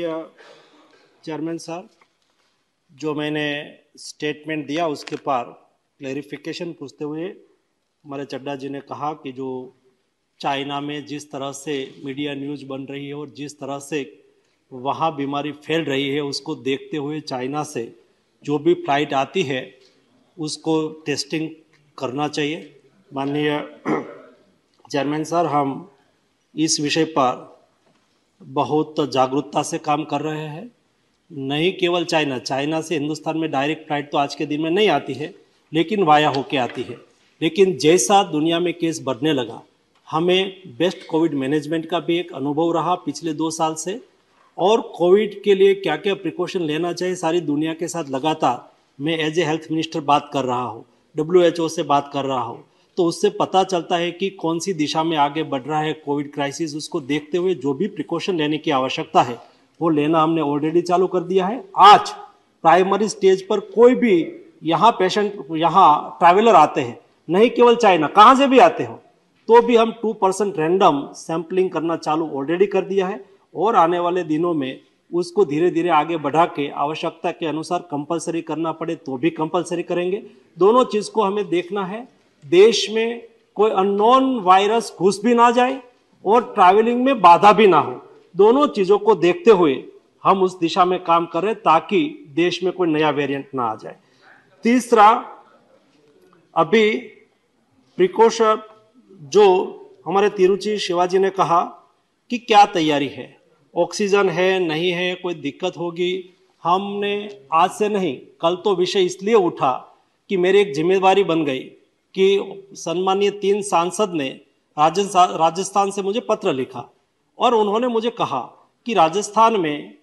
Chairman साहब, जो मैंने स्टेटमेंट दिया उसके पार क्लैरिफिकेशन पूछते हुए हमारे चड्डा जी ने कहा कि जो चाइना में जिस तरह से मीडिया न्यूज़ बन रही है और जिस तरह से वहाँ बीमारी फैल रही है, उसको देखते हुए चाइना से जो भी फ़्लाइट आती है, उसको टेस्टिंग करना चाहिए। माननीय चेयरमैन सर हम इस विषय पर बहुत जागरूकता से काम कर रहे हैं। नहीं केवल चाइना चाइना से हिंदुस्तान में डायरेक्ट फ़्लाइट तो आज के दिन में नहीं आती है, लेकिन वाया होके आती है। लेकिन जैसा दुनिया में केस बढ़ने लगा, हमें बेस्ट कोविड मैनेजमेंट का भी एक अनुभव रहा पिछले दो साल से। और कोविड के लिए क्या क्या प्रिकॉशन लेना चाहिए, सारी दुनिया के साथ लगातार मैं एज ए हेल्थ मिनिस्टर बात कर रहा हूँ, डब्ल्यू से बात कर रहा हूँ। तो उससे पता चलता है कि कौन सी दिशा में आगे बढ़ रहा है कोविड क्राइसिस। उसको देखते हुए जो भी प्रिकॉशन लेने की आवश्यकता है, वो लेना हमने ऑलरेडी चालू कर दिया है। आज प्राइमरी स्टेज पर कोई भी यहाँ पेशेंट यहाँ ट्रैवलर आते हैं, नहीं केवल चाइना, कहाँ से भी आते हो तो भी हम टू परसेंट रैंडम सैंपलिंग करना चालू ऑलरेडी कर दिया है और आने वाले दिनों में उसको धीरे धीरे आगे बढ़ा के आवश्यकता के अनुसार कंपलसरी करना पड़े तो भी कंपलसरी करेंगे। दोनों चीज़ को हमें देखना है। देश में कोई अननोन वायरस घुस भी ना जाए और ट्रैवलिंग में बाधा भी ना हो। दोनों चीज़ों को देखते हुए हम उस दिशा में काम कर रहे ताकि देश में कोई नया वेरिएंट ना आ जाए। तीसरा, अभी प्रिकॉशन जो हमारे तिरुचि शिवाजी ने कहा कि क्या तैयारी है? ऑक्सीजन है, नहीं है, कोई दिक्कत होगी? हमने आज से नहीं, कल तो विषय इसलिए उठा कि मेरी एक ज़िम्मेदारी बन गई कि सम्मानीय तीन सांसद ने राजस्थान से मुझे पत्र लिखा और उन्होंने मुझे कहा कि राजस्थान में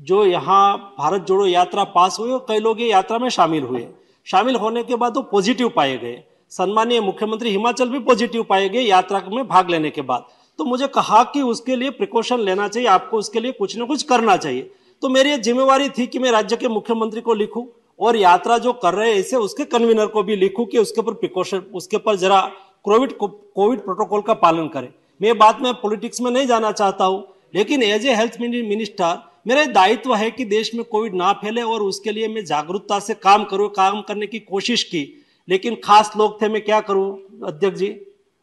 जो यहाँ भारत जोड़ो यात्रा पास हुई और कई लोग ये यात्रा में शामिल हुए। शामिल होने के बाद वो पॉजिटिव पाए गए। सम्मानीय मुख्यमंत्री हिमाचल भी पॉजिटिव पाए गए यात्रा में भाग लेने के बाद। तो मुझे कहा कि उसके लिए प्रिकॉशन लेना चाहिए, आपको उसके लिए कुछ ना कुछ करना चाहिए। तो मेरी जिम्मेवारी थी कि मैं राज्य के मुख्यमंत्री को लिखूं। और यात्रा जो कर रहे हैं ऐसे उसके कन्वीनर को भी लिखूं कि उसके ऊपर प्रिकॉशन उसके ऊपर जरा कोविड कोविड प्रोटोकॉल का पालन करें। मैं बात में पॉलिटिक्स में नहीं जाना चाहता हूँ, लेकिन एज ए हेल्थ मिनिस्टर मेरा दायित्व है कि देश में कोविड ना फैले और उसके लिए मैं जागरूकता से काम करूँ, काम करने की कोशिश की। लेकिन खास लोग थे, मैं क्या करूँ, अध्यक्ष जी?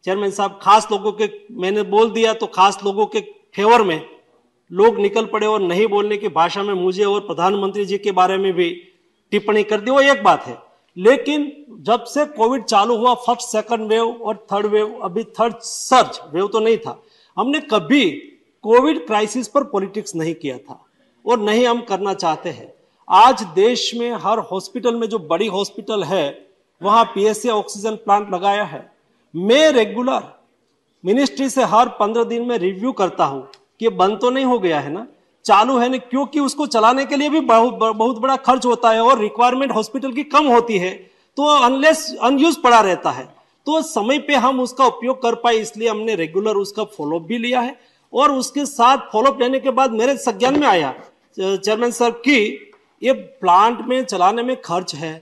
चेयरमैन साहब, खास लोगों के, मैंने बोल दिया तो खास लोगों के फेवर में लोग निकल पड़े और नहीं बोलने की भाषा में मुझे और प्रधानमंत्री जी के बारे में भी टिप्पणी कर दी, वो एक बात है। लेकिन जब से कोविड चालू हुआ फ़र्स्ट सेकंड वेव और थर्ड वेव अभी थर्ड सर्च वेव तो नहीं था। हमने कभी कोविड क्राइसिस पर पॉलिटिक्स नहीं किया था और नहीं हम करना चाहते हैं। आज देश में हर हॉस्पिटल में जो बड़ी हॉस्पिटल है, वहाँ पीएससी ऑक्सीजन प्लांट लगाया है। मैं रेगुलर मिनिस्ट्री से हर पंद्रह दिन में रिव्यू करता हूँ कि बंद तो नहीं हो गया है ना? चालू है ना क्योंकि उसको चलाने के लिए भी बहुत बहुत बड़ा खर्च होता है और रिक्वायरमेंट हॉस्पिटल की कम होती है। तो अनलेस अनयूज पड़ा रहता है। तो समय पे हम उसका उपयोग कर पाए, इसलिए हमने रेगुलर उसका फॉलोअप भी लिया है। और उसके साथ फॉलोअप लेने के बाद मेरे संज्ञान में आया चेयरमैन सर की ये प्लांट में चलाने में खर्च है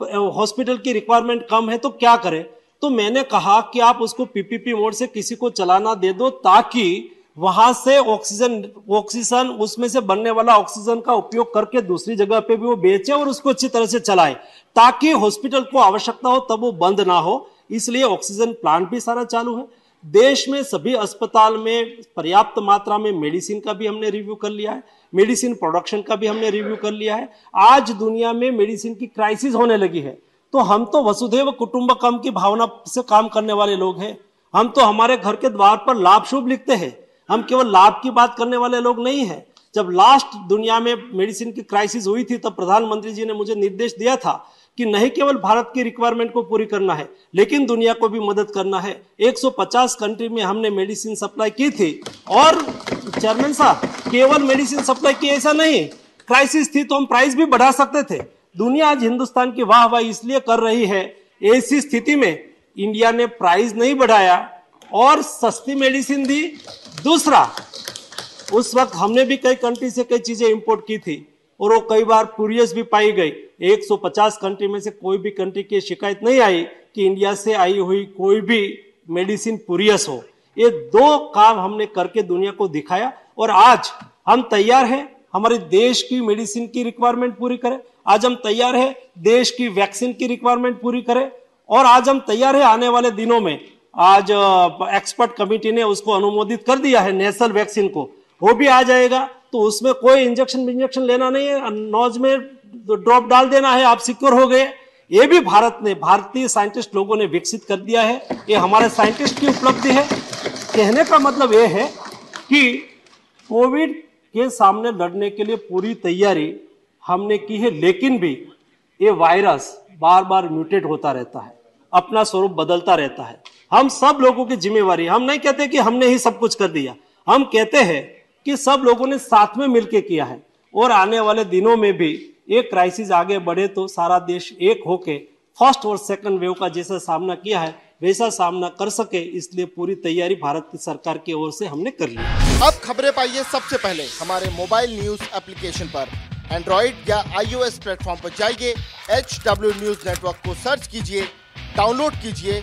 हॉस्पिटल की रिक्वायरमेंट कम है तो क्या करें? तो मैंने कहा कि आप उसको पीपीपी मोड से किसी को चलाना दे दो, ताकि वहाँ से ऑक्सीजन ऑक्सीजन उसमें से बनने वाला ऑक्सीजन का उपयोग करके दूसरी जगह पे भी वो बेचे और उसको अच्छी तरह से चलाए, ताकि हॉस्पिटल को आवश्यकता हो तब वो बंद ना हो। इसलिए ऑक्सीजन प्लांट भी सारा चालू है। देश में सभी अस्पताल में पर्याप्त मात्रा में मेडिसिन का भी हमने रिव्यू कर लिया है। मेडिसिन प्रोडक्शन का भी हमने रिव्यू कर लिया है। आज दुनिया में मेडिसिन की क्राइसिस होने लगी है। तो हम तो वसुधैव कुटुंबकम की भावना से काम करने वाले लोग हैं। हम तो हमारे घर के द्वार पर लाभ शुभ लिखते हैं। हम केवल लाभ की बात करने वाले लोग नहीं है। जब लास्ट दुनिया में मेडिसिन की क्राइसिस हुई थी, तब प्रधानमंत्री जी ने मुझे निर्देश दिया था कि नहीं केवल भारत की रिक्वायरमेंट को पूरी करना है, लेकिन दुनिया को भी मदद करना है। 150 कंट्री में हमने मेडिसिन सप्लाई की थी। और चेयरमैन साहब, केवल मेडिसिन सप्लाई की ऐसा नहीं क्राइसिस थी तो हम प्राइस भी बढ़ा सकते थे। दुनिया आज हिंदुस्तान की वाह वाह इसलिए कर रही है, ऐसी स्थिति में इंडिया ने प्राइस नहीं बढ़ाया। और सस्ती मेडिसिन दी। दूसरा, उस वक्त हमने भी कई कंट्री से कई चीज़ें इंपोर्ट की थी और वो कई बार कुरियस भी पाई गई। 150 कंट्री में से कोई भी कंट्री की शिकायत नहीं आई कि इंडिया से आई हुई कोई भी मेडिसिन पुरियस हो। ये दो काम हमने करके दुनिया को दिखाया और आज हम तैयार हैं, हमारे देश की मेडिसिन की रिक्वायरमेंट पूरी करें। आज हम तैयार हैं, देश की वैक्सीन की रिक्वायरमेंट पूरी करें और आज हम तैयार हैं आने वाले दिनों में। आज एक्सपर्ट कमेटी ने उसको अनुमोदित कर दिया है नेशनल वैक्सीन को। वो भी आ जाएगा तो उसमें कोई इंजेक्शन इंजेक्शन लेना नहीं है नोज़ में ड्रॉप डाल देना है, आप सिक्योर हो गए। ये भी भारत ने, भारतीय साइंटिस्ट लोगों ने विकसित कर दिया है। ये हमारे साइंटिस्ट की उपलब्धि है। कहने का मतलब ये है कि कोविड के सामने लड़ने के लिए पूरी तैयारी हमने की है, लेकिन भी ये वायरस बार बार म्यूटेट होता रहता है। अपना स्वरूप बदलता रहता है। हम सब लोगों की जिम्मेवारी हम नहीं कहते कि हमने ही सब कुछ कर दिया। हम कहते हैं कि सब लोगों ने साथ में मिलकर किया है। और आने वाले दिनों में भी एक क्राइसिस आगे बढ़े तो सारा देश एक होके फ़र्स्ट और सेकंड वेव का जैसा सामना किया है, वैसा सामना कर सके। इसलिए पूरी तैयारी भारत की सरकार की ओर से हमने कर ली। अब खबरें पाइए सबसे पहले। हमारे मोबाइल न्यूज़ एप्लीकेशन पर। एंड्रॉइड या आईओएस प्लेटफॉर्म पर जाइए। एच डब्ल्यू न्यूज़ नेटवर्क को सर्च कीजिए डाउनलोड कीजिए